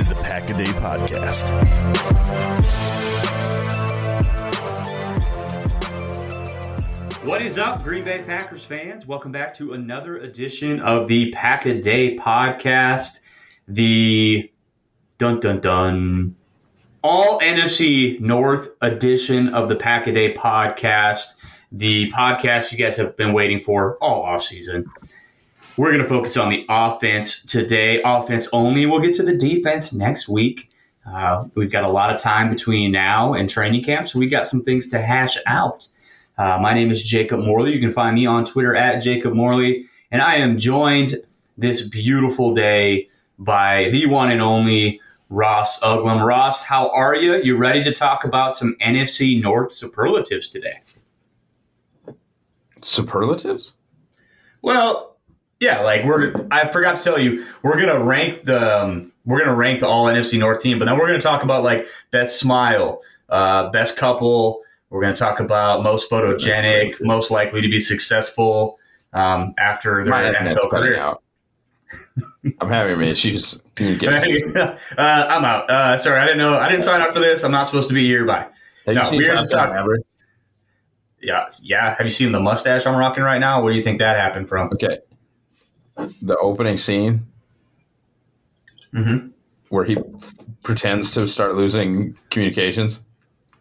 is the Pack a Day Podcast. What is up, Green Bay Packers fans? Welcome back to another edition of the Pack a Day podcast. The dun dun dun all NFC North edition of the Pack a Day podcast. The podcast you guys have been waiting for all offseason. We're going to focus on the offense today, offense only. We'll get to the defense next week. Uh, we've got a lot of time between now and training camp, so we've got some things to hash out. Uh, my name is Jacob Morley. You can find me on Twitter at Jacob Morley, and I am joined this beautiful day by the one and only Ross Uglem. Ross, how are you? You ready to talk about some NFC North superlatives today? Superlatives? Well, yeah, like we're. I forgot to tell you, we're gonna rank the um, we're gonna rank the All NFC North team, but then we're gonna talk about like best smile, uh, best couple. We're gonna talk about most photogenic, most likely to be successful um, after their My NFL career. out. I'm having my issues. Can you get uh, I'm out. Uh, sorry, I didn't know. I didn't sign up for this. I'm not supposed to be here. Bye. Have No, you seen we're just talking- Maverick? Yeah, yeah. Have you seen the mustache I'm rocking right now? Where do you think that happened from? Okay. The opening scene Mm-hmm. where he f- pretends to start losing communications.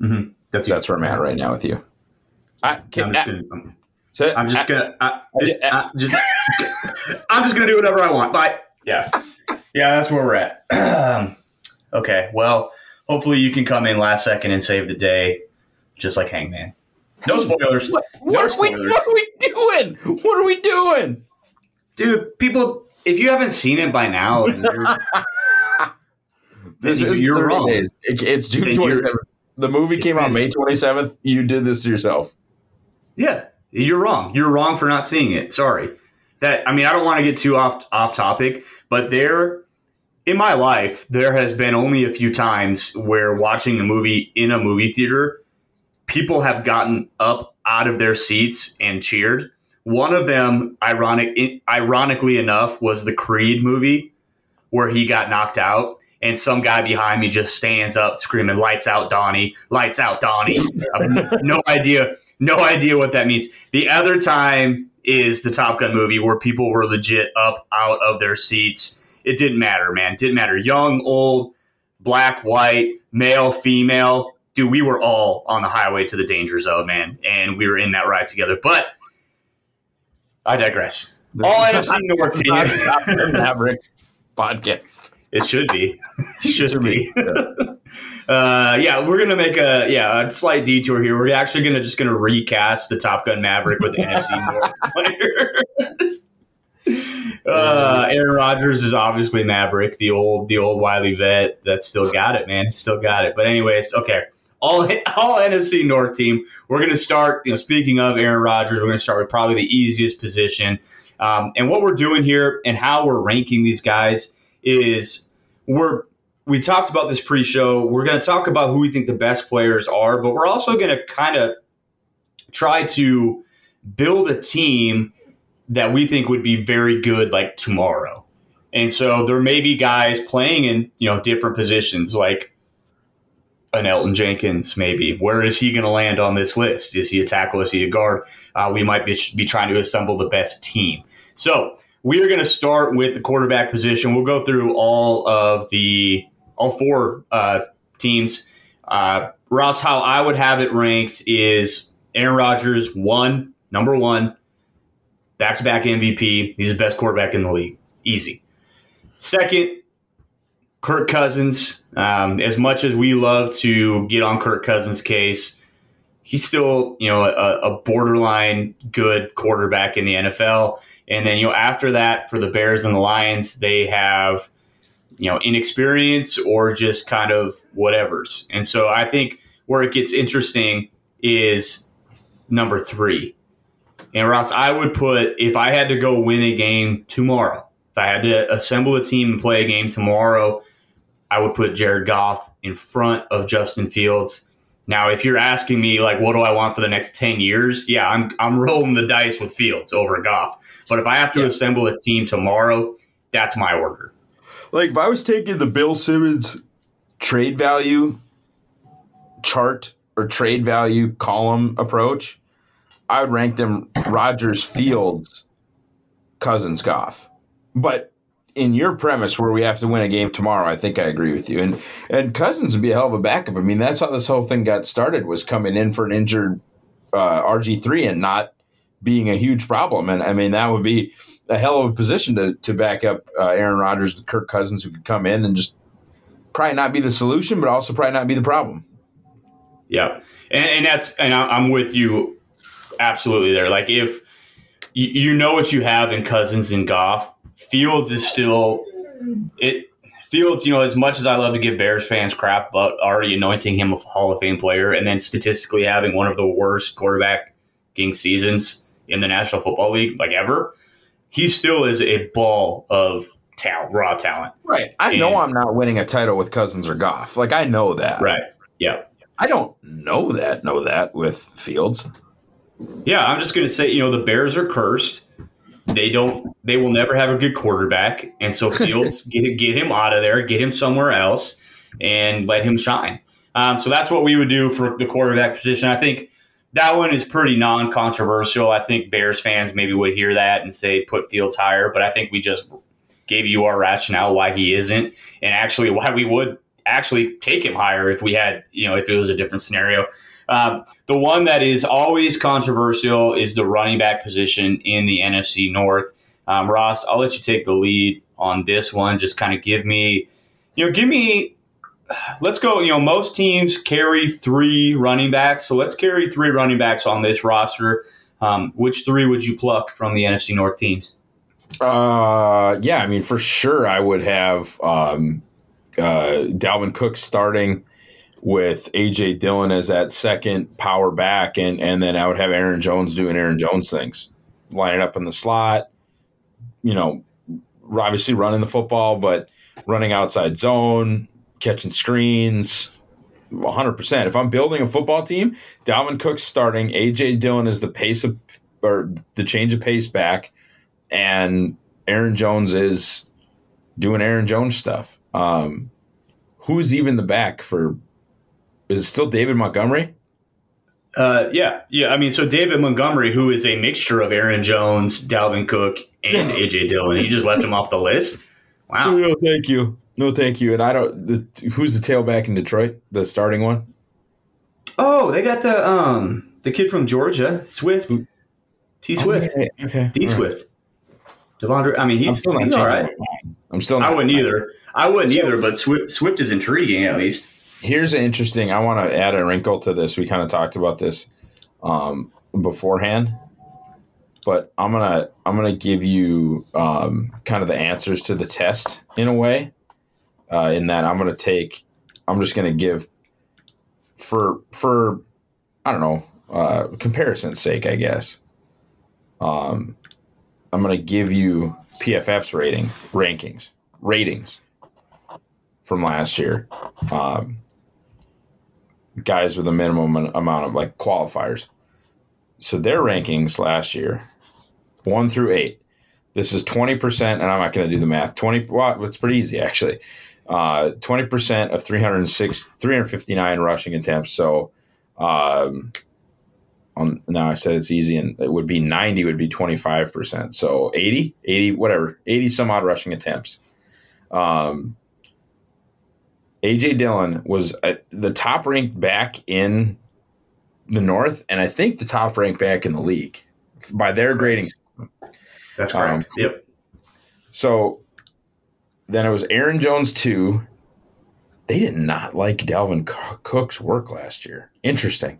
Mm-hmm. That's you. That's where I'm at right now with you. I I'm can, just gonna. I'm- I, I'm just gonna. I, I- just. I'm just gonna do whatever I want. Bye. Yeah. Yeah, that's where we're at. okay. Well, hopefully you can come in last second and save the day, just like Hangman. No spoilers. what, No what, are we, spoilers. what are we doing? What are we doing? Dude. People, if you haven't seen it by now, you're- This is you're wrong. days. It's June Then 27th. The movie came out May 27th. You did this to yourself. Yeah, you're wrong. You're wrong for not seeing it. Sorry. That I mean, I don't want to get too off off topic, but there in my life there has been only a few times where watching a movie in a movie theater, people have gotten up out of their seats and cheered. One of them, ironic, ironically enough, was the Creed movie where he got knocked out. And some guy behind me just stands up screaming, "Lights out, Donnie! Lights out, Donnie!" No idea, no idea what that means. The other time is the Top Gun movie where people were legit up out of their seats. It didn't matter, man. It didn't matter. Young, old, black, white, male, female. Dude, we were all on the highway to the danger zone, man, and we were in that ride together. But I digress. All NFC North team. Top Gun Maverick podcast. It should be. It should be. Uh, yeah, we're gonna make a yeah a slight detour here. We're actually gonna just gonna recast the Top Gun Maverick with the NFC North players. Uh, Aaron Rodgers is obviously Maverick, the old the old wily vet that still got it, man, still got it. But anyways, okay, all all NFC North team. We're gonna start. You know, speaking of Aaron Rodgers, we're gonna start with probably the easiest position. Um, and what we're doing here and how we're ranking these guys is we're we talked about this pre-show. We're going to talk about who we think the best players are, but we're also going to kind of try to build a team that we think would be very good like tomorrow. And so there may be guys playing in, you know, different positions like an Elgton Jenkins, maybe. Where is he going to land on this list? Is he a tackle? Is he a guard? Uh, we might be, be trying to assemble the best team. So we are going to start with the quarterback position. We'll go through all of the all four uh, teams. Uh, Ross, how I would have it ranked is Aaron Rodgers one, number one, back to back MVP. He's the best quarterback in the league, easy. Second, Kirk Cousins. Um, as much as we love to get on Kirk Cousins' case, he's still you know a, a borderline good quarterback in the NFL. And then, you know, after that, for the Bears and the Lions, they have, you know, inexperience or just kind of whatever's. And so I think where it gets interesting is number three. And Ross, I would put, if I had to go win a game tomorrow, if I had to assemble a team and play a game tomorrow, I would put Jared Goff in front of Justin Fields now, if you're asking me like, what do I want for the next ten years? Yeah, I'm I'm rolling the dice with Fields over Goff. But if I have to yeah. assemble a team tomorrow, that's my order. Like if I was taking the Bill Simmons trade value chart or trade value column approach, I would rank them Rodgers Fields, Cousins, Goff. But in your premise where we have to win a game tomorrow, I think I agree with you. And and Cousins would be a hell of a backup. I mean, that's how this whole thing got started was coming in for an injured uh, RG three and not being a huge problem. And I mean, that would be a hell of a position to to back up uh, Aaron Rodgers with Kirk Cousins, who could come in and just probably not be the solution, but also probably not be the problem. Yeah, and, and that's and I'm with you absolutely there. Like if you know what you have in Cousins and Goff Fields is still it. Fields, you know, as much as I love to give Bears fans crap about already anointing him a Hall of Fame player and then statistically having one of the worst quarterbacking seasons in the National Football League, like ever, he still is a ball of talent, raw talent. Right. I and, know I'm not winning a title with Cousins or Goff. Like I know that. Right. Yeah. I don't know that. Know that with Fields. Yeah, I'm just going to say, you know, the Bears are cursed they don't they will never have a good quarterback. And so fields get, get him out of there get him somewhere else and let him shine. Um, so that's what we would do for the quarterback position. I think that one is pretty non-controversial. I think bears fans maybe would hear that and say put fields higher. But i think we just gave you our rationale why he isn't. And actually why we would actually take him higher if we had you know if it was a different scenario um, the one that is always controversial is the running back position in the NFC North. Um, Ross, I'll let you take the lead on this one. Just kind of give me, you know, give me. Let's go. You know, most teams carry three running backs, so let's carry three running backs on this roster. Um, which three would you pluck from the NFC North teams? Uh, yeah, I mean, for sure, I would have um, uh, Dalvin Cook starting with AJ Dillon as that second power back, and and then I would have Aaron Jones doing Aaron Jones things, lining up in the slot, you know, obviously running the football, but running outside zone, catching screens. 100%. If I'm building a football team, Dalvin Cook's starting, AJ Dillon is the pace of or the change of pace back, and Aaron Jones is doing Aaron Jones stuff. Um, who's even the back for is it still David Montgomery? Uh, yeah, yeah. I mean, so David Montgomery, who is a mixture of Aaron Jones, Dalvin Cook, and AJ Dillon, he just left him off the list. Wow. No, thank you. No, thank you. And I don't. The, who's the tailback in Detroit? The starting one. Oh, they got the um the kid from Georgia, Swift, T Swift, okay, okay. D Swift, right. Devondre. I mean, he's, still he's all right. I'm still. I wouldn't either. I wouldn't either. But Swift, Swift is intriguing at least here's an interesting. I want to add a wrinkle to this. We kind of talked about this um, beforehand, but I'm gonna I'm gonna give you um, kind of the answers to the test in a way. Uh, in that I'm gonna take. I'm just gonna give for for I don't know uh, comparison's sake, I guess. Um, I'm gonna give you PFF's rating rankings ratings from last year. Um, guys with a minimum amount of like qualifiers. so their rankings last year, one through eight. This is 20%, and I'm not going to do the math. 20, well, it's pretty easy actually. Uh, 20% of 306, 359 rushing attempts. So, um, on, now I said it's easy, and it would be 90 would be 25%. So 80, 80, whatever, 80 some odd rushing attempts. Um, AJ Dillon was at the top ranked back in the North, and I think the top ranked back in the league by their grading. That's correct. Um, yep. So then it was Aaron Jones two. They did not like Dalvin Cook's work last year. Interesting.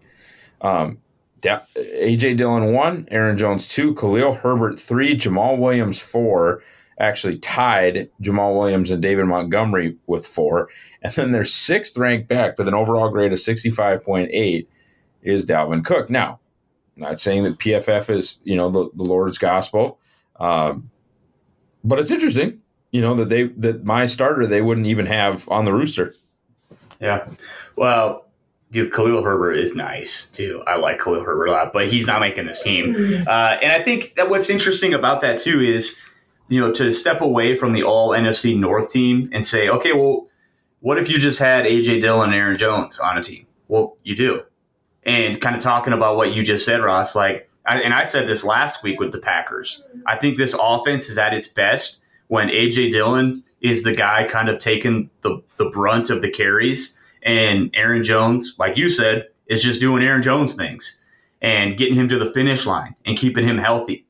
Um, AJ Dillon one, Aaron Jones two, Khalil Herbert three, Jamaal Williams four, actually tied Jamaal Williams and David Montgomery with four. And then their sixth ranked back with an overall grade of 65.8 is Dalvin Cook. Now, I'm not saying that PFF is, you know, the, the Lord's gospel. Um, but it's interesting, you know, that they that my starter they wouldn't even have on the rooster. Yeah. Well, dude, Khalil Herbert is nice too. I like Khalil Herbert a lot, but he's not making this team. Uh, and I think that what's interesting about that too is you know, to step away from the all NFC North team and say, okay, well, what if you just had AJ Dillon and Aaron Jones on a team? Well, you do. And kind of talking about what you just said, Ross, like, I, and I said this last week with the Packers. I think this offense is at its best when AJ Dillon is the guy kind of taking the, the brunt of the carries, and Aaron Jones, like you said, is just doing Aaron Jones things and getting him to the finish line and keeping him healthy.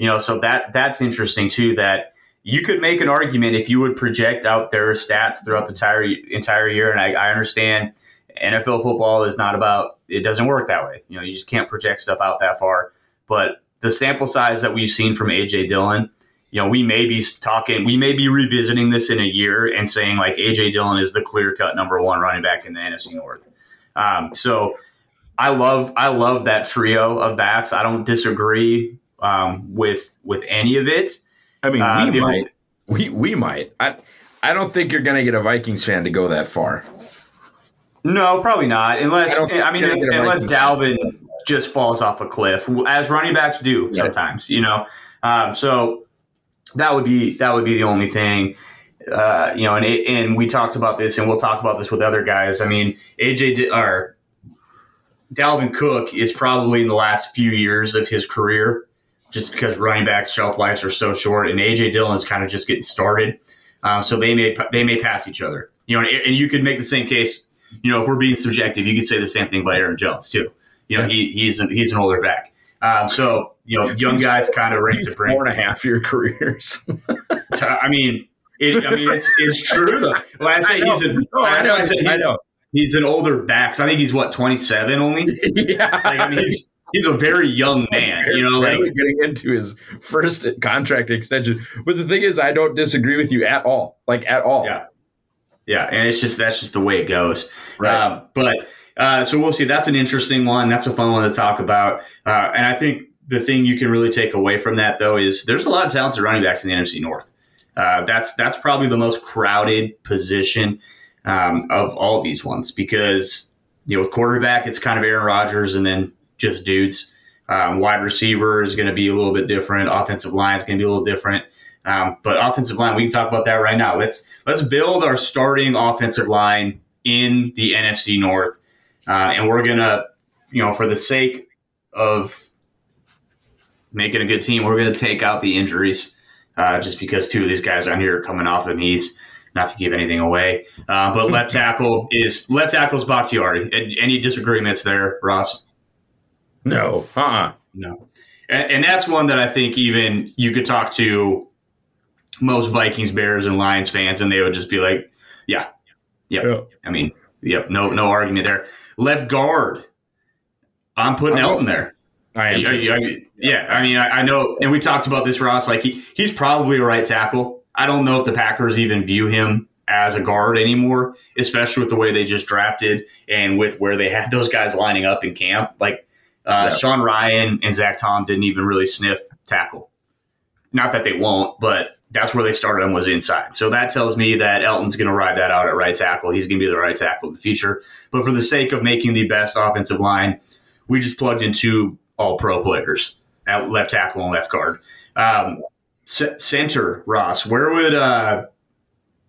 You know, so that that's interesting too. That you could make an argument if you would project out their stats throughout the entire entire year. And I, I understand NFL football is not about it doesn't work that way. You know, you just can't project stuff out that far. But the sample size that we've seen from AJ Dillon, you know, we may be talking, we may be revisiting this in a year and saying like AJ Dillon is the clear cut number one running back in the NFC North. Um, so I love I love that trio of backs. I don't disagree um, with with any of it. I mean, uh, we might. We we might. I I don't think you're going to get a Vikings fan to go that far. No, probably not. Unless I, I mean, unless Dalvin just falls off a cliff, as running backs do right. sometimes. You know, um, so that would be that would be the only thing. Uh, you know, and and we talked about this, and we'll talk about this with other guys. I mean, AJ or Dalvin Cook is probably in the last few years of his career just because running backs shelf lives are so short, and AJ Dillon is kind of just getting started. Um, so they may they may pass each other. You know, and, and, you could make the same case. You know, if we're being subjective, you could say the same thing about Aaron Jones too. You know, he, he's an, he's an older back. Um, so you know, young guys kind of raise the brain. Four and a half year careers. I mean, it, I mean, it's, it's true though. Well, I say he's a. Oh, I know. I, he's, I know. He's an older back. So I think he's what twenty seven only. yeah. Like, I mean, he's he's a very young man, you know, like getting into his first contract extension. But the thing is, I don't disagree with you at all, like at all. Yeah, yeah, and it's just that's just the way it goes. Right. Uh, but uh, so we'll see. That's an interesting one. That's a fun one to talk about. Uh, and I think the thing you can really take away from that, though, is there's a lot of talented running backs in the NFC North. Uh, that's that's probably the most crowded position um, of all these ones because you know with quarterback it's kind of Aaron Rodgers and then just dudes. Um, wide receiver is going to be a little bit different. Offensive line is going to be a little different. Um, but offensive line, we can talk about that right now. Let's let's build our starting offensive line in the NFC North, uh, and we're gonna, you know, for the sake of making a good team, we're gonna take out the injuries, uh, just because two of these guys on here are coming off of knees. Not to give anything away, uh, but left tackle is left tackle is Bakhtiari. Any disagreements there, Ross? No. Uh uh No. And, and, that's one that I think even you could talk to most Vikings, Bears, and Lions fans, and they would just be like, yeah, yep. yeah. I mean, yep, no, no argument there. Left guard, I'm putting I'm Elgton there. I am. I, I, yeah, I mean, I, know, and we talked about this, Ross. Like he, he's probably a right tackle. I don't know if the Packers even view him as a guard anymore, especially with the way they just drafted and with where they had those guys lining up in camp. Like uh, yeah. Sean Rhyan and Zach Tom didn't even really sniff tackle. Not that they won't, but that's where they started him was inside. So that tells me that Elgton's going to ride that out at right tackle. He's going to be the right tackle in the future. But for the sake of making the best offensive line, we just plugged in two All Pro players at left tackle and left guard. Um, c- center Ross, where would uh,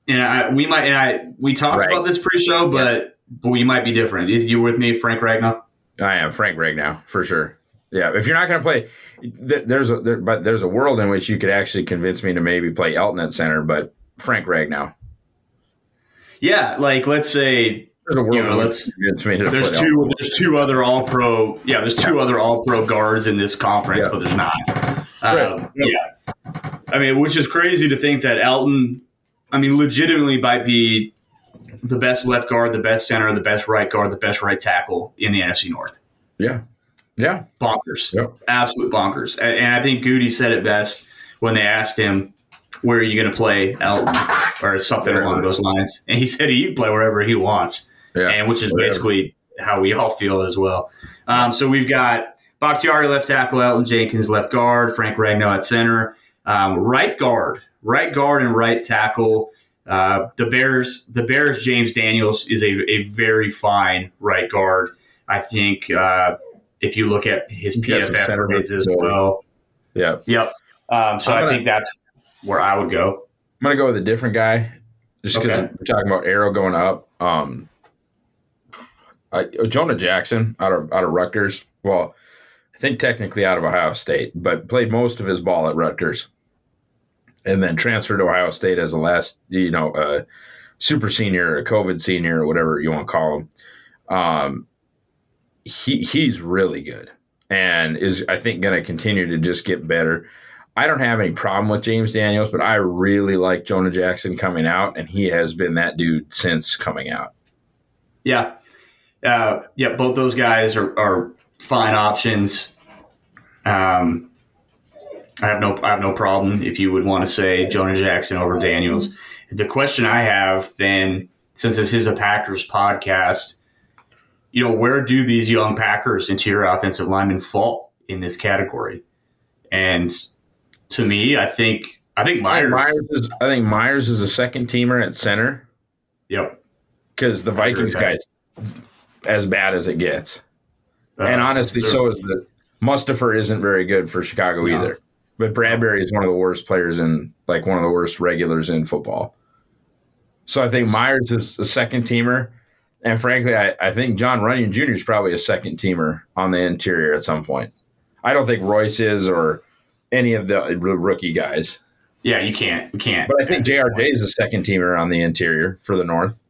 and I, we might and I we talked Right. about this pre-show, but but we might be different. You with me, Frank Ragnow? I am Frank Ragnow for sure. Yeah, if you're not going to play, there, there's a there, but there's a world in which you could actually convince me to maybe play Elgton at center, but Frank Ragnow. Yeah, like let's say There's a world You know, let's- convince me to there's two Elgton. there's two other all pro yeah there's two other all pro guards in this conference Yeah. but there's not Right. um, yeah i mean which is crazy to think that Elgton i mean legitimately might be the best left guard the best center the best right guard the best right tackle in the nfc north Yeah, yeah, bonkers Yep. absolute bonkers and, and i think Gutey said it best when they asked him where are you going to play Elgton or something along those lines and he said he can play wherever he wants yeah. and which is Whatever. basically how we all feel as well. Um, so we've got Bakhtiari left tackle, Elgton Jenkins left guard, Frank Ragnow at center, um, right guard, right guard and right tackle. Uh, the Bears, the Bears, James Daniels is a, a very fine right guard. I think uh, if you look at his PFF grades as well. yeah. Yep. Um, so I'm I think that's where I would go. I'm gonna go with a different guy, just because Okay. we're talking about arrow going up. Um, I, Jonah Jackson out of out of Rutgers. Well, I think technically out of Ohio State, but played most of his ball at Rutgers, and then transferred to Ohio State as a last, you know, super senior, a COVID senior, or whatever you want to call him. Um, he he's really good, and is I think going to continue to just get better. I don't have any problem with James Daniels, but I really like Jonah Jackson coming out, and he has been that dude since coming out. Yeah. Uh, yeah, both those guys are, are fine options. Um, I have no I have no problem if you would want to say Jonah Jackson over Daniels. The question I have then, since this is a Packers podcast, you know, where do these young Packers interior offensive linemen fall in this category? And to me, I think I think I think Myers. Myers is, I think Myers is a second teamer at center Yep. because the Vikings guys as bad as it gets, Uh, and honestly, so is the Mustipher isn't very good for Chicago No. either. But Bradbury is one of the worst players in like one of the worst regulars in football. So I think Myers is a second teamer. And frankly, I, I think Jon Runyan Jr. is probably a second teamer on the interior at some point. I don't think Royce is or any of the rookie guys. yeah, you can't. You can't. But I think. JRJ is a second teamer on the interior for the North.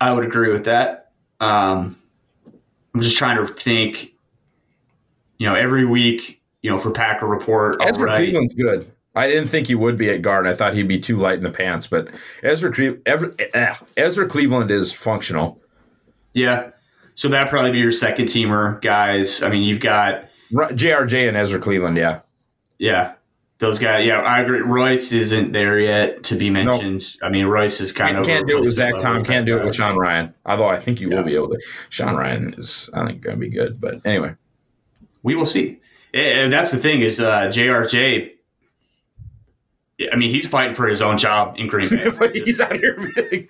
I would agree with that. Um, I'm just trying to think. You know, every week, you know, for Packer Report, Ezra write- Cleveland's good. I didn't think he would be at guard. I thought he'd be too light in the pants. But Ezra, Ezra, eh, Ezra Cleveland is functional. Yeah, so that'd probably be your second teamer guys. I mean, you've got JRJ and Ezra Cleveland, yeah. yeah, those guys. Yeah, I agree. Royce isn't there yet to be mentioned. I mean, Royce is kind Can't, of can't do it with Zach Tom. Can't do it with Sean Rhyan. Although I think you Yeah. will be able to. Sean Rhyan is, I think, going to be good. But anyway. We will see. And that's the thing is uh, JRJ. I mean, he's fighting for his own job in Green Bay. he's out here.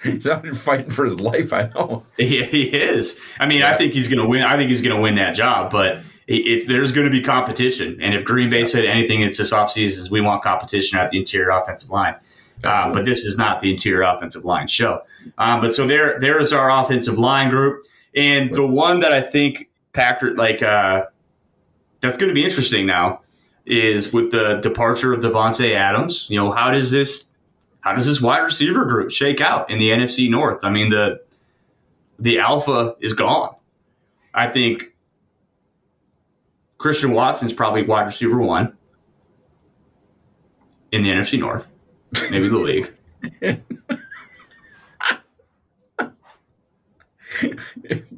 He's out here fighting for his life. I know. He, he is. I mean, I think he's going to win. I think he's going to win that job, but it, it's there's going to be competition. And if Green Bay said anything, it's this offseason is we want competition at the interior offensive line. Uh, but this is not the interior offensive line show. Um, but so there, there is our offensive line group, and the one that I think Packer like uh, that's going to be interesting now is with the departure of Davante Adams. You know, how does this how does this wide receiver group shake out in the NFC North? I mean the the alpha is gone. I think Christian Watson's probably wide receiver one in the NFC North, maybe the league.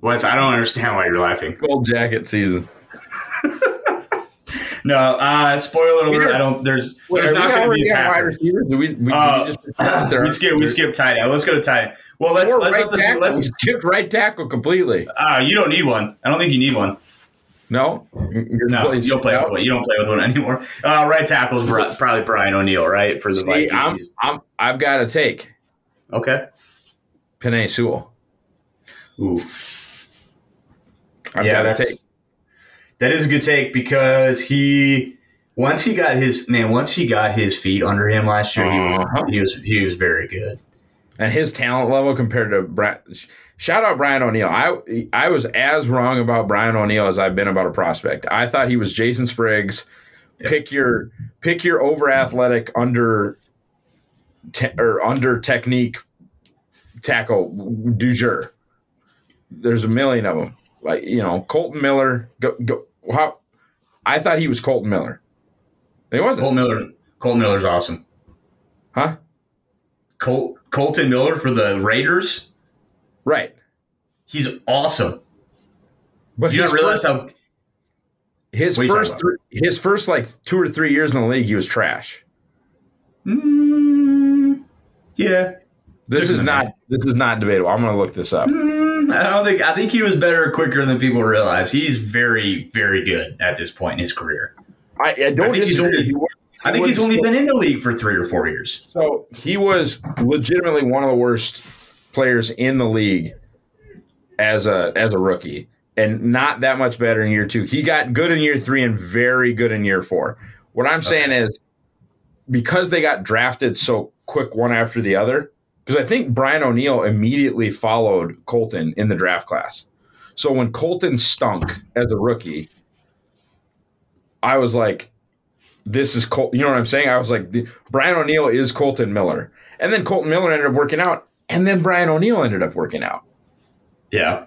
Wes, I don't understand why you're laughing. Gold jacket season. No, uh, spoiler alert. I don't. There's there's not going to be a wide receivers. Do we, we, Uh, we just we skip we skip tight end. Let's go to tight end. Well, let's Or let's, right let the, tackle. let's skipped right tackle completely. uh, you don't need one. I don't think you need one. No, You're No, you don't play with one. You don't play with one anymore. Uh, right tackle is probably Brian O'Neill, right? For the See, I'm, Vikings. I'm, I've got a take Okay. Penei Sewell. Ooh. I've yeah, got that's take. That is a good take because he once he got his man once he got his feet under him last year, he was Uh-huh. he was he was very good. and his talent level compared to Brian. Shout out Brian O'Neill. I I was as wrong about Brian O'Neill as I've been about a prospect. I thought he was Jason Spriggs. Pick your pick your over athletic under te- or under technique tackle du jour. There's a million of them. Like you know, Kolton Miller. Go go. How? I thought he was Kolton Miller. He wasn't, Colt Miller Colt Miller's awesome. huh? Colt Kolton Miller for the Raiders, Right. he's awesome. But You don't realize first- how His What are you first, three, his first like two or three years in the league, he was trash. Mm, yeah. This is not. This is not debatable. I'm going to look this up. Mm, I don't think I think he was better quicker than people realize. He's very, very good at this point in his career. I, I don't I think he's only- He was- I think he's only still- been in the league for three or four years. So he was legitimately one of the worst players in the league as a as a rookie, and not that much better in year two. He got good in year three and very good in year four. What I'm saying is because they got drafted so quick one after the other, because I think Brian O'Neill immediately followed Kolton in the draft class. So when Kolton stunk as a rookie, I was like, this is Col You know what I'm saying? I was like, the, Brian O'Neill is Kolton Miller. And then Kolton Miller ended up working out. And then Brian O'Neill ended up working out. Yeah.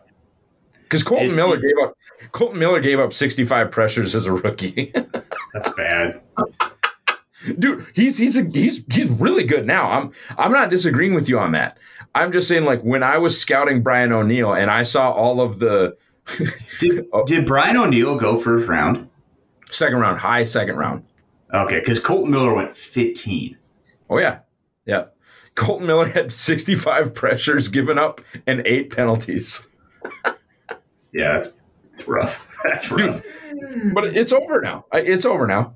Because Kolton It's- Miller gave up Kolton Miller gave up 65 pressures as a rookie. That's bad. Dude, he's he's a, he's he's really good now. I'm I'm not disagreeing with you on that. I'm just saying like when I was scouting Brian O'Neill and I saw all of the Did, Oh. did Brian O'Neill go first round? second round, high second round. Okay, because Kolton Miller went 15. Oh yeah. Yeah. Kolton Miller had 65 pressures given up and eight penalties. Yeah, that's, that's rough. That's rough. But it's over now. It's over now.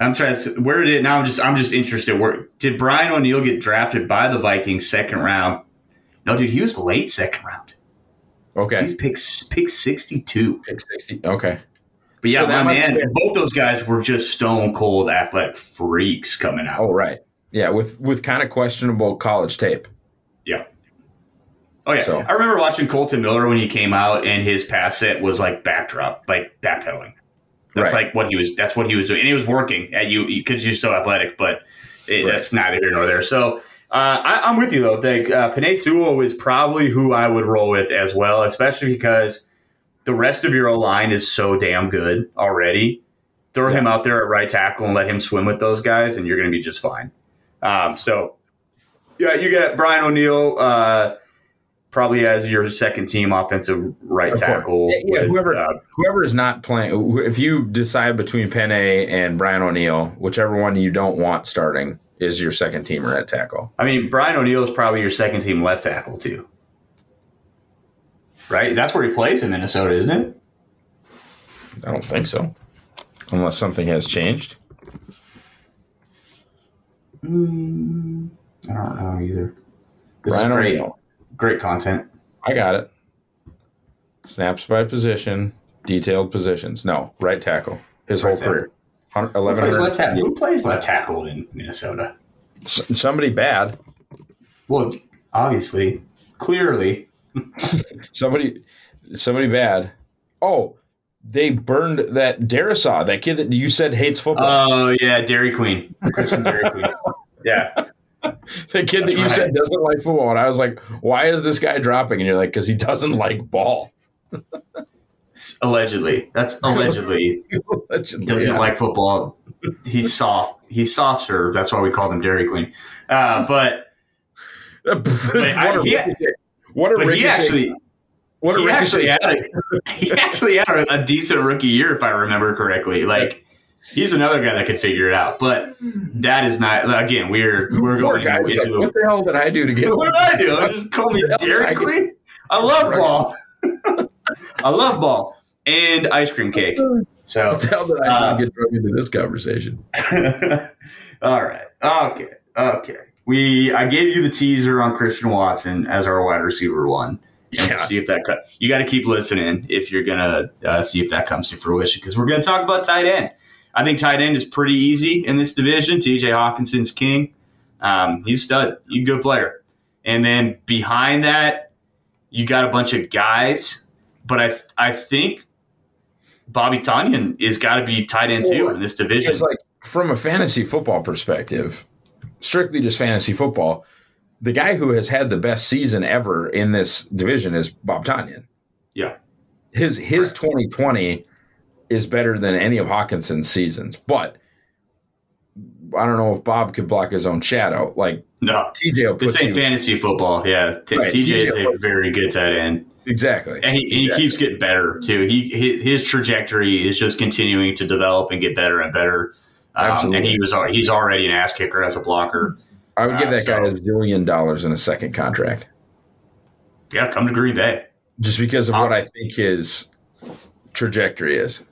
I'm trying to. Where did it now? I'm just. I'm just interested. Where did Brian O'Neill get drafted by the Vikings second round? No, dude, he was late second round. He Okay. pick pick 62. Pick 60. Okay. But yeah, So my man, been- both those guys were just stone cold athletic freaks coming out. Oh, right. Yeah, with with kind of questionable college tape. Yeah. Oh yeah. So- I remember watching Kolton Miller when he came out and his pass set was like backdrop, like backpedaling. That's Right. like what he was. That's what he was doing, and he was working at you because you're so athletic. But it, Right. that's neither here nor there. So uh, I, I'm with you though. Like uh, Penei Sewell is probably who I would roll with as well, especially because the rest of your O line is so damn good already. Throw him out there at right tackle and let him swim with those guys, and you're going to be just fine. Um, so yeah, you got Brian O'Neill. Uh, Probably as your second team offensive right Of tackle. Yeah, yeah, with, whoever uh, whoever is not playing, if you decide between Penei and Brian O'Neill, whichever one you don't want starting is your second teamer at tackle. I mean, Brian O'Neill is probably your second team left tackle too, right? That's where he plays in Minnesota, isn't it? I don't think so, unless something has changed. I don't know either. This Brian is great, O'Neill. Great content. I got it. Snaps by position, detailed positions. No, right tackle. His Right whole tackle. career. Who plays, left tackle? Who plays left tackle in Minnesota? S- Somebody bad. Well, obviously, clearly, Somebody, somebody bad. Oh, they burned that Darrisaw, that kid that you said hates football. Oh yeah, Dairy Queen, Christian Dairy Queen. Yeah, the kid that you right. said doesn't like football. And I was like, why is this guy dropping? And you're like, because he doesn't like ball. allegedly. That's allegedly. doesn't Yeah. like football. He's soft. He's soft serve. That's why we call him Dairy Queen. Uh, but what I- a he- What a he actually what a he actually had a, he actually had a, a decent rookie year if I remember correctly. Like he's another guy that could figure it out. But that is not again. We're we're Poor going guy. into like, what the hell did I do to get what did I do? I just call me Dairy I- Queen. I love ball. I love ball and ice cream cake. So What the hell did I Uh, get drugged into this conversation? All right. Okay. Okay. We I gave you the teaser on Christian Watson as our wide receiver one. We'll Yeah. see if that cut. You got to keep listening if you're gonna uh, see if that comes to fruition because we're gonna talk about tight end. I think tight end is pretty easy in this division. T.J. Hockenson's king. Um, he's a stud. He's a good player. And then behind that, you got a bunch of guys. But I I think Bobby Tonyan is got to be tight end too in this division. It's like from a fantasy football perspective, strictly just fantasy football, the guy who has had the best season ever in this division is Bob Tonyan. Yeah. His his 2020 is better than any of Hockenson's seasons, but I don't know if Bob could block his own shadow. Like No, TJ will this ain't fantasy football. Yeah, T- Right, TJ is a very good tight end, exactly. and he, and he Exactly. keeps getting better too. He his, trajectory is just continuing to develop and get better and better. Um, Absolutely. and he was he's already an ass kicker as a blocker. I would give Uh, that guy a so- zillion dollars in a second contract Yeah, come to Green Bay. just because of Uh, what I think his trajectory is.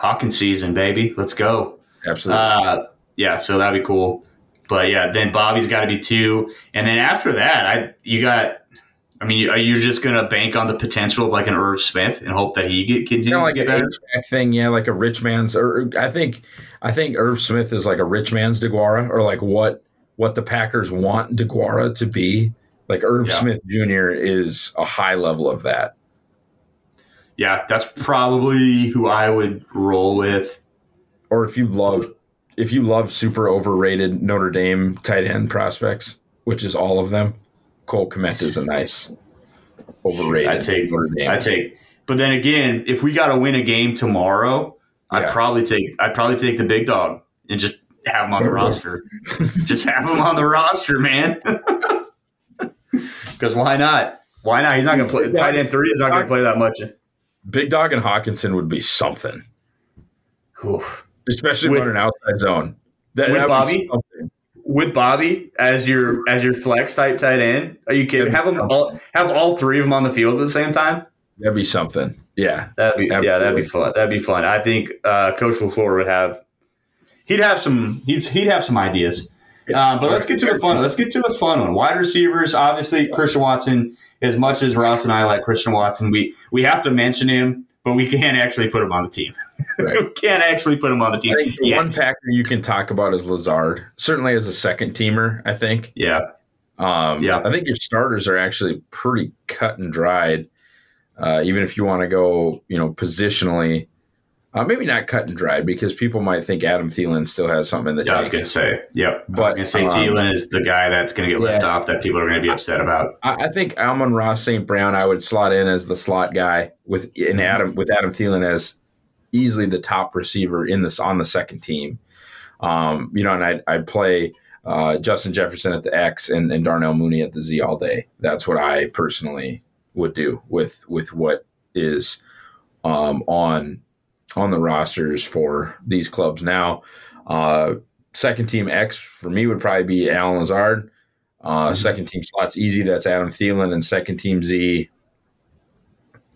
Hawkins season, baby. Let's go. Absolutely. Uh, yeah, so that'd be cool. But yeah, then Bobby's got to be two, and then after that, I you got. I mean, are you just gonna bank on the potential of like an Irv Smith and hope that he get continues kind of like to get better? Thing, yeah, like a rich man's. Or I think, I think Irv Smith is like a rich man's DeGuara, or like what what the Packers want DeGuara to be. Like Irv Yeah. Smith Jr. is a high level of that. Yeah, that's probably who I would roll with. Or if you love, if you love super overrated Notre Dame tight end prospects, which is all of them, Cole Kmet is a nice overrated. I take, Notre Dame. I take. But then again, if we got to win a game tomorrow, I'd Yeah. probably take, I'd probably take the big dog and just have him on the roster. just have him on the roster, man. Because why not? Why not? He's not going to play. Tight end three is not going to play that much. Big Dog and Hockenson would be something, Oof. especially With- running outside zone. That, with Bobby? With Bobby as your as your flex type tight end, are you kidding? Have them all have all three of them on the field at the same time. That'd be something. Yeah. That'd be yeah, that'd be fun. That'd be fun. I think uh, Coach Lafleur would have he'd have some he'd he'd have some ideas. Uh, but let's get to the fun. Let's get to the fun one. Wide receivers, obviously Christian Watson. As much as Ross and I like Christian Watson, we we have to mention him, but we can't actually put him on the team. Right. we can't actually put him on the team. Yeah, one factor you can talk about is Lazard. Certainly as a second teamer, I think. yeah, Um, Yeah. I think your starters are actually pretty cut and dried. Uh, even if you want to go, you know, positionally, Uh, maybe not cut and dried because people might think Adam Thielen still has something in the Yeah, I was going to say, yep. But, I was going to say um, Thielen is the guy that's going to get left off that people are going to be upset about. I, I think Amon-Ra St. Brown I would slot in as the slot guy with in Adam with Adam Thielen as easily the top receiver in this on the second team. Um, you know, and I'd, I'd play uh, Justin Jefferson at the X and, and Darnell Mooney at the Z all day. That's what I personally would do with with what is um, on on the rosters for these clubs now. Uh, second team X for me would probably be Allen Lazard. Uh, second team slots easy. That's Adam Thielen, and second team Z.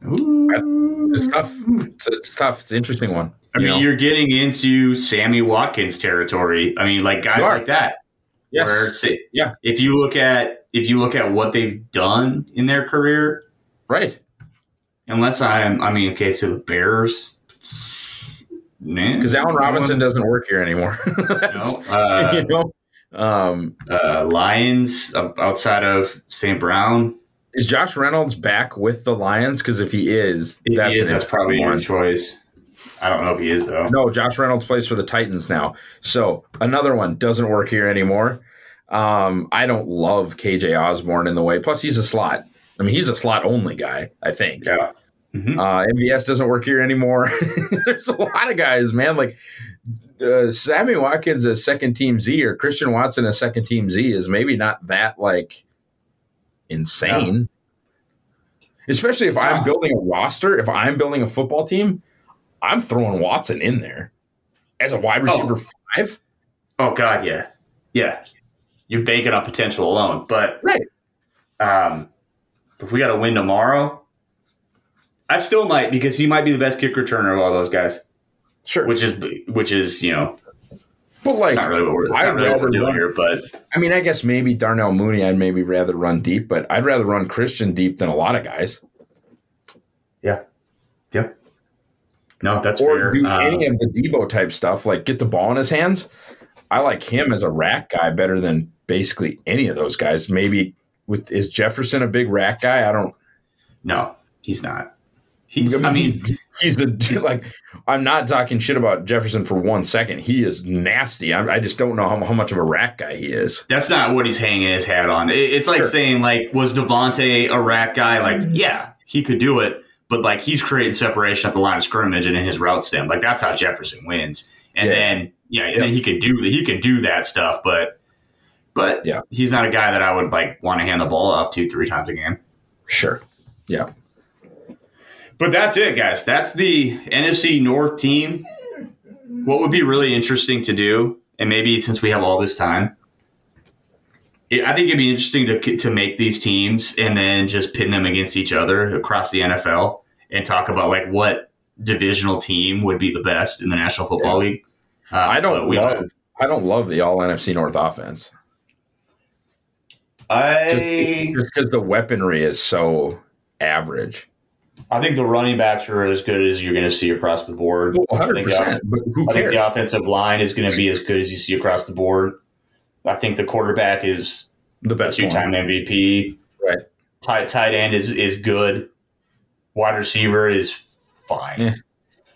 It's tough. It's, it's tough. It's an interesting one. I you mean, know? you're getting into Sammy Watkins territory. I mean, like guys like that. yes. Where say, Yeah. if you look at if you look at what they've done in their career, right. unless I'm, I mean, okay, so the Bears, Because Allen Robinson doesn't work here anymore. no, uh, you know. Um, uh, Lions outside of St. Brown. is Josh Reynolds back with the Lions? Because if he is, If that's he is, that's probably your one. choice. I don't know if he is though. No, Josh Reynolds plays for the Titans now. So another one doesn't work here anymore. Um, I don't love KJ Osborn in the way. Plus, he's a slot. I mean, he's a slot only guy. I think. Yeah. Mhm. Uh, MVS doesn't work here anymore. There's a lot of guys, man. Like uh, Sammy Watkins as second team Z or Christian Watson as second team Z is maybe not that like insane. Especially if It's I'm not. building a roster, if I'm building a football team, I'm throwing Watson in there as a wide receiver five. Oh God, yeah, yeah. You're banking on potential alone, but Right. um, if we got to win tomorrow, I still might because he might be the best kick returner of all those guys, Sure. which is which is you know but like not really what we're, I'd really rather doing run- here, but I mean, I guess maybe Darnell Mooney I'd maybe rather run deep, but I'd rather run Christian deep than a lot of guys. yeah, yeah. No, that's or fair. do Um, any of the Debo type stuff, like get the ball in his hands. I like him as a rack guy better than basically any of those guys. Maybe with is Jefferson a big rack guy? I don't. no, he's not. He's. I mean, he's the like. I'm not talking shit about Jefferson for one second. He is nasty. I, I just don't know how, how much of a rat guy he is. That's not what he's hanging his hat on. It- It's like Sure. saying, like, was Davante a rat guy? Like, yeah, he could do it, but like he's creating separation at the line of scrimmage and in his route stem. Like that's how Jefferson wins. And Yeah. then yeah, and then he could do he can do that stuff, but but Yeah. he's not a guy that I would like want to hand the ball off to three times a game. Sure. Yeah. But that's it, guys. That's the NFC North team. What would be really interesting to do, and maybe since we have all this time, it, I think it'd be interesting to to make these teams and then just pin them against each other across the NFL and talk about like what divisional team would be the best in the National Football League. Uh, I don't we love. I don't love the All NFC North offense I just because the weaponry is so average. I think the running backs are as good as you're going to see across the board. Oh, well, I 100. think the- percent But who I think the offensive line is going to be as good as you see across the board. I think the quarterback is The best two time one. MVP. Right. Tight tight end is is good. Wide receiver is fine. Yeah.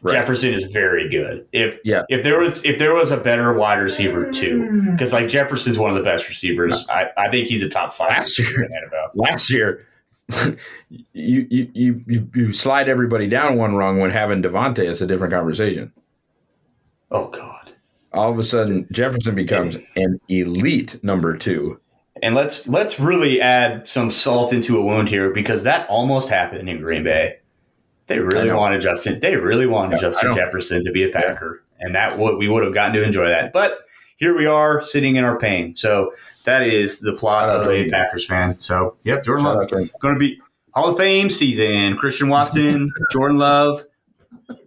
Right. Jefferson is very good. If Yeah. if there was if there was a better wide receiver too, hmm. because like Jefferson's one of the best receivers. I, I think he's a top five Last year. in last year you, you you you you slide everybody down one rung when having Davante is a different conversation. Oh God. All of a sudden Jefferson becomes an elite number two. And let's let's really add some salt into a wound here because that almost happened in Green Bay. They really wanted Justin. They really wanted Yeah, Justin. Jefferson to be a Packer, and that would we would have gotten to enjoy that. But here we are, sitting in our pain. So that is the plot of a. Packers fan. So yep, Jordan Love out to him. going to be Hall of Fame season. Christian Watson, Jordan Love,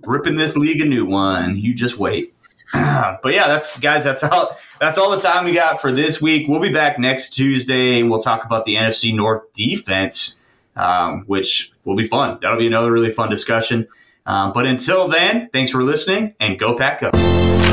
ripping this league a new one. You just wait. but yeah, that's guys. That's all. That's all the time we got for this week. We'll be back next Tuesday, and we'll talk about the NFC North defense, um, which will be fun. That'll be another really fun discussion. Um, but until then, thanks for listening, and go pack up.